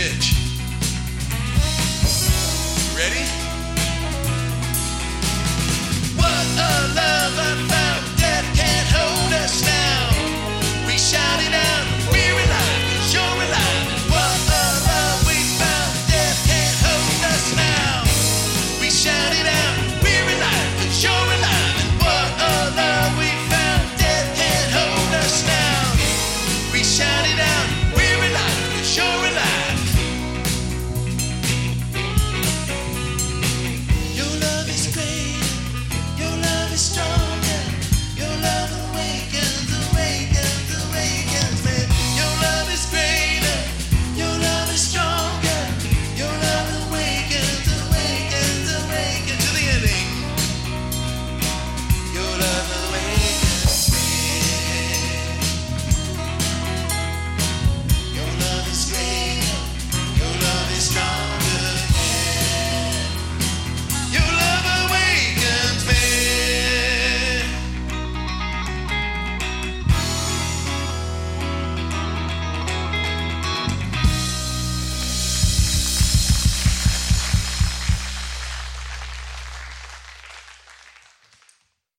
rich. Christian.